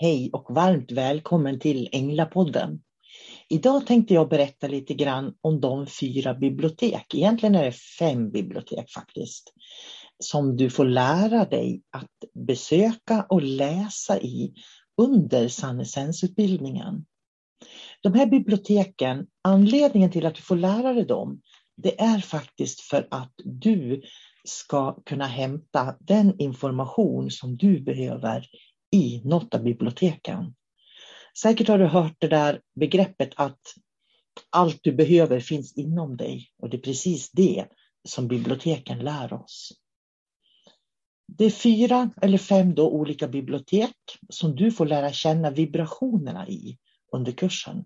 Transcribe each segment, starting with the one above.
Hej och varmt välkommen till Änglapodden. Idag tänkte jag berätta lite grann om de fyra bibliotek, egentligen är det fem bibliotek faktiskt, som du får lära dig att besöka och läsa i under sannesensutbildningen. De här biblioteken, anledningen till att du får lära dig dem, det är faktiskt för att du ska kunna hämta den information som du behöver i något av biblioteken. Säkert har du hört det där begreppet att allt du behöver finns inom dig och det är precis det som biblioteken lär oss. Det är fyra eller fem då olika bibliotek som du får lära känna vibrationerna i under kursen.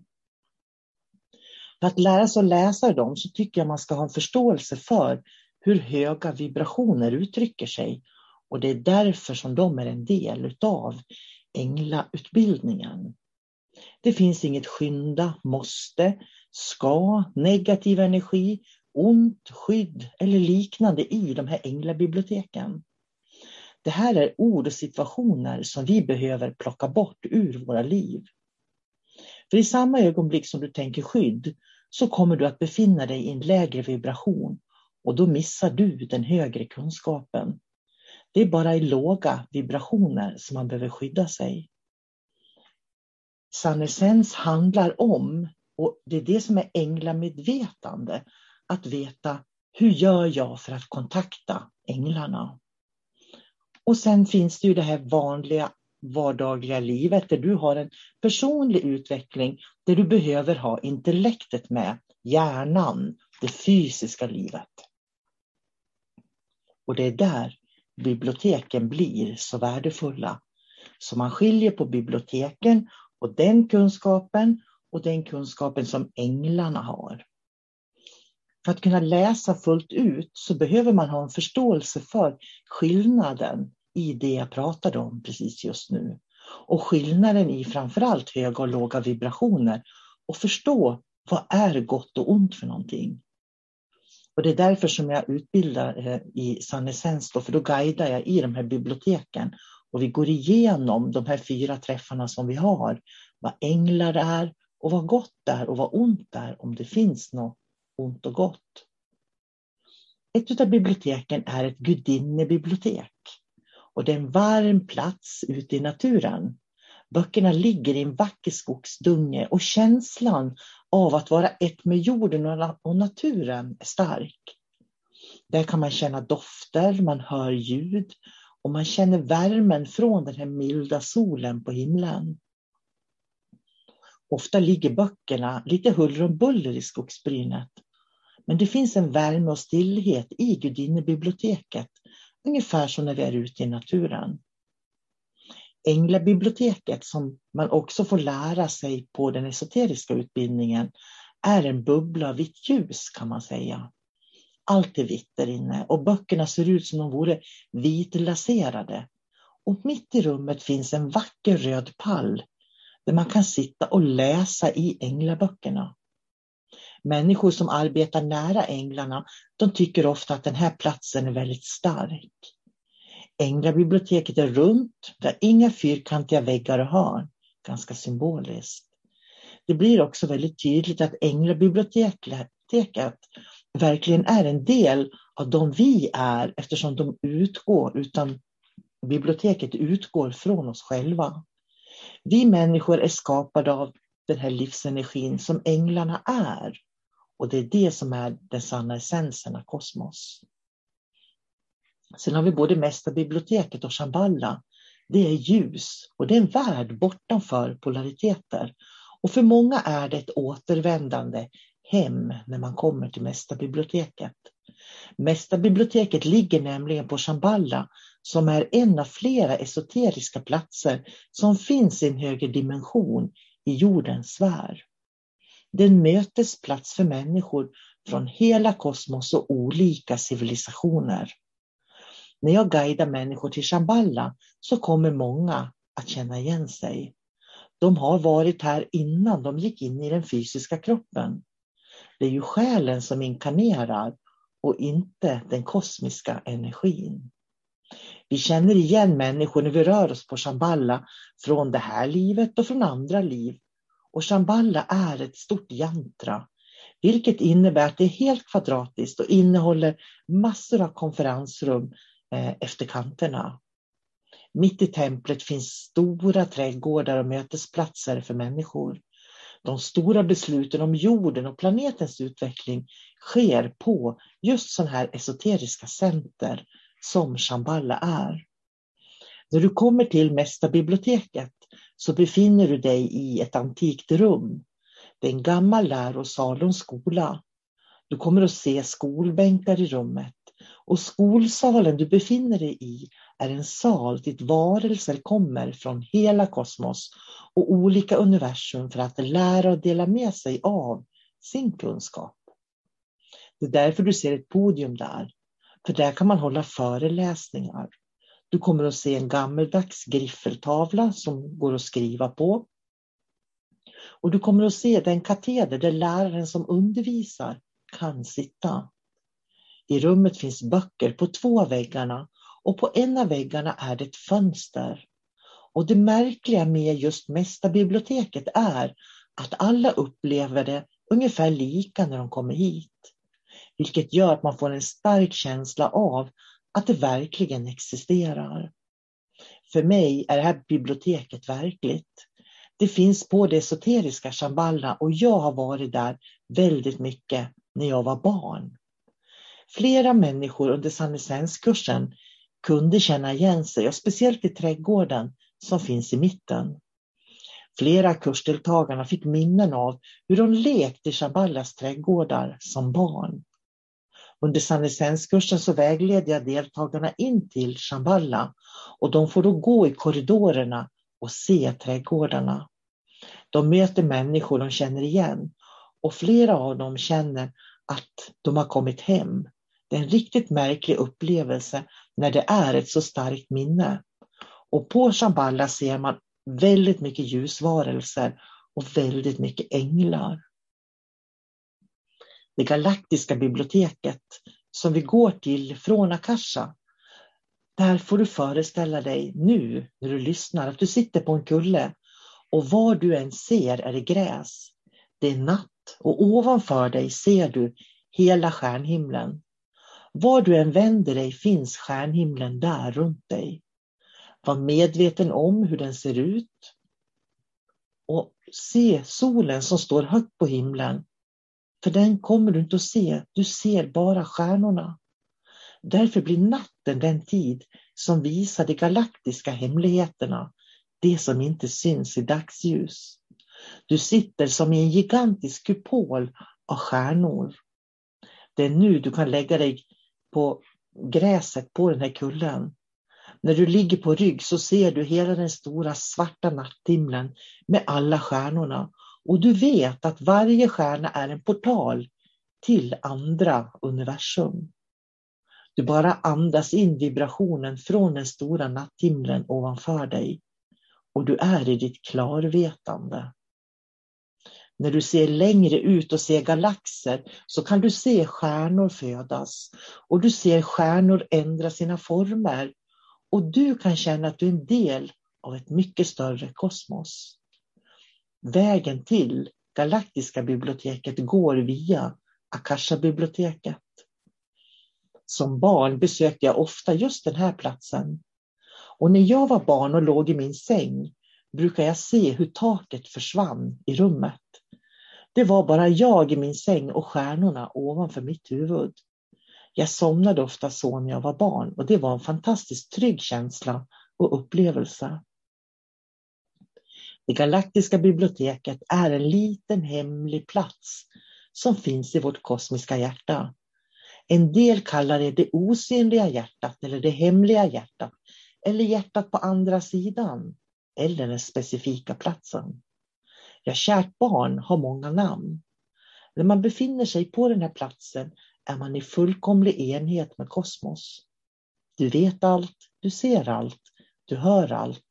För att lära sig att läsa dem så tycker jag man ska ha en förståelse för hur höga vibrationer uttrycker sig och det är därför som de är en del utav änglautbildningen. Det finns inget skynda, måste, ska, negativ energi, ont, skydd eller liknande i de här änglabiblioteken. Det här är ord och situationer som vi behöver plocka bort ur våra liv. För i samma ögonblick som du tänker skydd så kommer du att befinna dig i en lägre vibration och då missar du den högre kunskapen. Det är bara i låga vibrationer som man behöver skydda sig. Sannesens handlar om, och det är det som är änglamedvetande, att veta hur gör jag för att kontakta änglarna? Och sen finns det ju det här vanliga vardagliga livet där du har en personlig utveckling där du behöver ha intellektet med, hjärnan, det fysiska livet. Och det är där biblioteken blir så värdefulla. Så man skiljer på biblioteken och den kunskapen och den kunskapen som änglarna har. För att kunna läsa fullt ut så behöver man ha en förståelse för skillnaden i det jag pratade om precis just nu. Och skillnaden i framförallt höga och låga vibrationer och förstå vad är gott och ont för någonting. Och det är därför som jag utbildar eh, i Sannessens, för då guidar jag i de här biblioteken och vi går igenom de här fyra träffarna som vi har. Vad änglar är och vad gott är och vad ont är, om det finns något ont och gott. Ett av biblioteken är ett gudinnebibliotek och det är en varm plats ute i naturen. Böckerna ligger i en vacker skogsdunge och känslan av att vara ett med jorden och naturen är stark. Där kan man känna dofter, man hör ljud och man känner värmen från den här milda solen på himlen. Ofta ligger böckerna lite huller om buller i skogsbrynet. Men det finns en värme och stillhet i Gudinnebiblioteket, ungefär som när vi är ute i naturen. Änglabiblioteket som man också får lära sig på den esoteriska utbildningen är en bubbla av vitt ljus kan man säga. Allt är vitt där inne och böckerna ser ut som om de vore vitlaserade. Och mitt i rummet finns en vacker röd pall där man kan sitta och läsa i änglaböckerna. Människor som arbetar nära änglarna, de tycker ofta att den här platsen är väldigt stark. Änglabiblioteket är runt, det har inga fyrkantiga väggar och hörn. Ganska symboliskt. Det blir också väldigt tydligt att Änglabiblioteket verkligen är en del av de vi är eftersom de utgår, utan biblioteket utgår från oss själva. Vi människor är skapade av den här livsenergin som änglarna är. Och det är det som är den sanna essensen av kosmos. Sen har vi både Mästarbiblioteket och Shamballa. Det är ljus och det är en värld bortanför polariteter. Och för många är det ett återvändande hem när man kommer till Mästarbiblioteket. Mästarbiblioteket ligger nämligen på Shamballa som är en av flera esoteriska platser som finns i en högre dimension i jordens sfär. Det är en mötesplats för människor från hela kosmos och olika civilisationer. När jag guidar människor till Shamballa så kommer många att känna igen sig. De har varit här innan de gick in i den fysiska kroppen. Det är ju själen som inkarnerar och inte den kosmiska energin. Vi känner igen människor när vi rör oss på Shamballa, från det här livet och från andra liv. Och Shamballa är ett stort jantra, vilket innebär att det är helt kvadratiskt och innehåller massor av konferensrum Eh, efter kanterna. Mitt i templet finns stora trädgårdar och mötesplatser för människor. De stora besluten om jorden och planetens utveckling sker på just sådana här esoteriska center som Shambhala är. När du kommer till Mästarbiblioteket så befinner du dig i ett antikt rum. Det är en gammal lärosal och skola. Du kommer att se skolbänkar i rummet och skolsalen du befinner dig i är en sal dit varelser kommer från hela kosmos och olika universum för att lära och dela med sig av sin kunskap. Det är därför du ser ett podium där för där kan man hålla föreläsningar. Du kommer att se en gammeldags griffeltavla som går att skriva på. Och du kommer att se den kateder där läraren som undervisar kan sitta. I rummet finns böcker på två av väggarna och på en av väggarna är det ett fönster. Och det märkliga med just Mästarbiblioteket är att alla upplever det ungefär lika när de kommer hit vilket gör att man får en stark känsla av att det verkligen existerar. För mig är det här biblioteket verkligt. Det finns på det esoteriska Shamballa och jag har varit där väldigt mycket när jag var barn. Flera människor under sannesenskursen kunde känna igen sig, och speciellt i trädgården som finns i mitten. Flera kursdeltagarna fick minnen av hur de lekte i Chaballas trädgårdar som barn. Under sannesenskursen så vägleder jag deltagarna in till Chaballa och de får då gå i korridorerna och se trädgårdarna. De möter människor de känner igen och flera av dem känner att de har kommit hem. Det är en riktigt märklig upplevelse när det är ett så starkt minne. Och på Shamballa ser man väldigt mycket ljusvarelser och väldigt mycket änglar det galaktiska biblioteket som vi går till från Akasha. Där får du föreställa dig nu när du lyssnar att du sitter på en kulle och vad du än ser är det gräs. Det är natt och ovanför dig ser du hela stjärnhimlen. Var du än vänder dig finns stjärnhimlen där runt dig. Var medveten om hur den ser ut. Och se solen som står högt på himlen för den kommer du inte att se, du ser bara stjärnorna. Därför blir natten den tid som visar de galaktiska hemligheterna, det som inte syns i dagsljus. Du sitter som i en gigantisk kupol av stjärnor. Det är nu du kan lägga dig på gräset på den här kullen. När du ligger på rygg så ser du hela den stora svarta natthimlen med alla stjärnorna Och du vet att varje stjärna är en portal till andra universum. Du bara andas in vibrationen från den stora natthimlen ovanför dig och du är i ditt klarvetande. När du ser längre ut och ser galaxer så kan du se stjärnor födas och du ser stjärnor ändra sina former och du kan känna att du är en del av ett mycket större kosmos. Vägen till Galaktiska biblioteket går via Akasha-biblioteket. Som barn besökte jag ofta just den här platsen. Och när jag var barn och låg i min säng brukade jag se hur taket försvann i rummet. Det var bara jag i min säng och stjärnorna ovanför mitt huvud. Jag somnade ofta så när jag var barn och det var en fantastiskt trygg känsla och upplevelse. Det galaktiska biblioteket är en liten hemlig plats som finns i vårt kosmiska hjärta. En del kallar det det osynliga hjärtat eller det hemliga hjärtat eller hjärtat på andra sidan eller den specifika platsen. Ja, kärt barn har många namn. När man befinner sig på den här platsen är man i fullkomlig enhet med kosmos. Du vet allt, du ser allt, du hör allt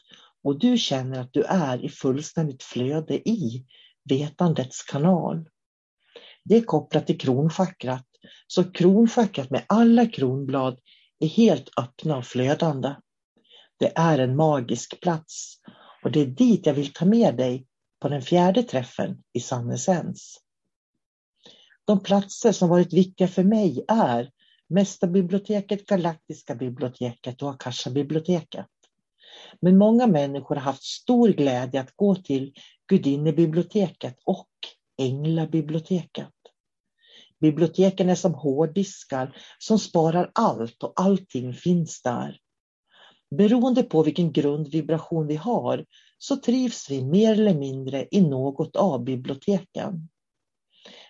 och du känner att du är i fullständigt flöde i vetandets kanal. Det är kopplat till kronchakrat, så kronchakrat med alla kronblad är helt öppna och flödande. Det är en magisk plats och det är dit jag vill ta med dig på den fjärde träffen i Sannesens. De platser som varit viktiga för mig är Mästarbiblioteket, Galaktiska biblioteket och Akasha-biblioteket. Men många människor har haft stor glädje att gå till Gudinnebiblioteket och Änglabiblioteket. Biblioteken är som hårddiskar som sparar allt och allting finns där. Beroende på vilken grundvibration vi har så trivs vi mer eller mindre i något av biblioteken.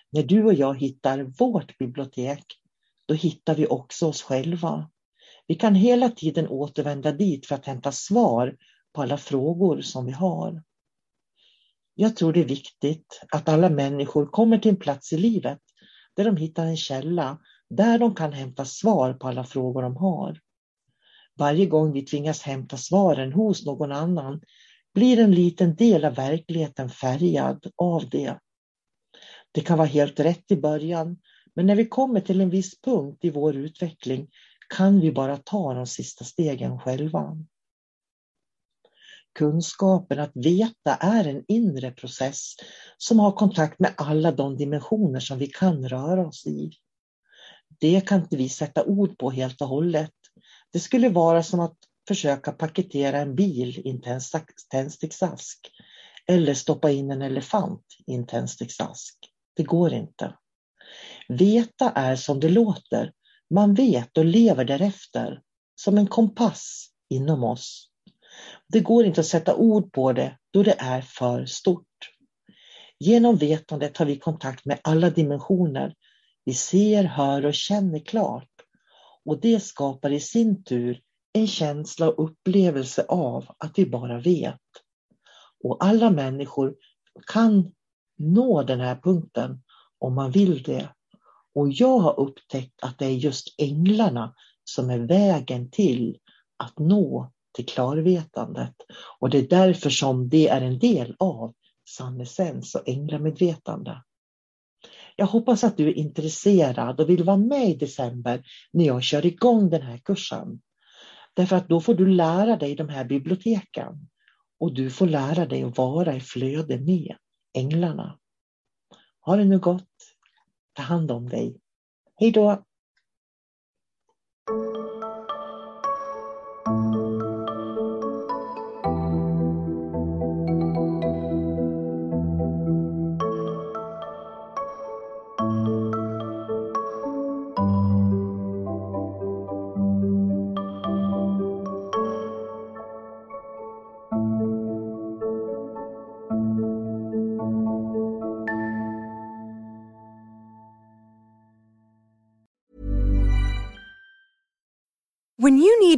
När du och jag hittar vårt bibliotek, då hittar vi också oss själva. Vi kan hela tiden återvända dit för att hämta svar på alla frågor som vi har. Jag tror det är viktigt att alla människor kommer till en plats i livet där de hittar en källa där de kan hämta svar på alla frågor de har. Varje gång vi tvingas hämta svaren hos någon annan blir en liten del av verkligheten färgad av det. Det kan vara helt rätt i början, men när vi kommer till en viss punkt i vår utveckling kan vi bara ta de sista stegen själva. Kunskapen att veta är en inre process som har kontakt med alla de dimensioner som vi kan röra oss i. Det kan inte vi sätta ord på helt och hållet. Det skulle vara som att försöka paketera en bil i en tändsticksask eller stoppa in en elefant i en tändsticksask. Det går inte. Veta är som det låter. Man vet och lever därefter, som en kompass inom oss. Det går inte att sätta ord på det då det är för stort. Genom vetandet har vi kontakt med alla dimensioner. Vi ser, hör och känner klart. Och det skapar i sin tur en känsla och upplevelse av att vi bara vet. Och alla människor kan nå den här punkten om man vill det. Och jag har upptäckt att det är just änglarna som är vägen till att nå till klarvetandet. Och det är därför som det är en del av sann essens och änglamedvetande. Jag hoppas att du är intresserad och vill vara med i december när jag kör igång den här kursen. Därför att då får du lära dig de här biblioteken och du får lära dig att vara i flöde med änglarna. Ha det nu gott. Ta hand om dig. Hej då!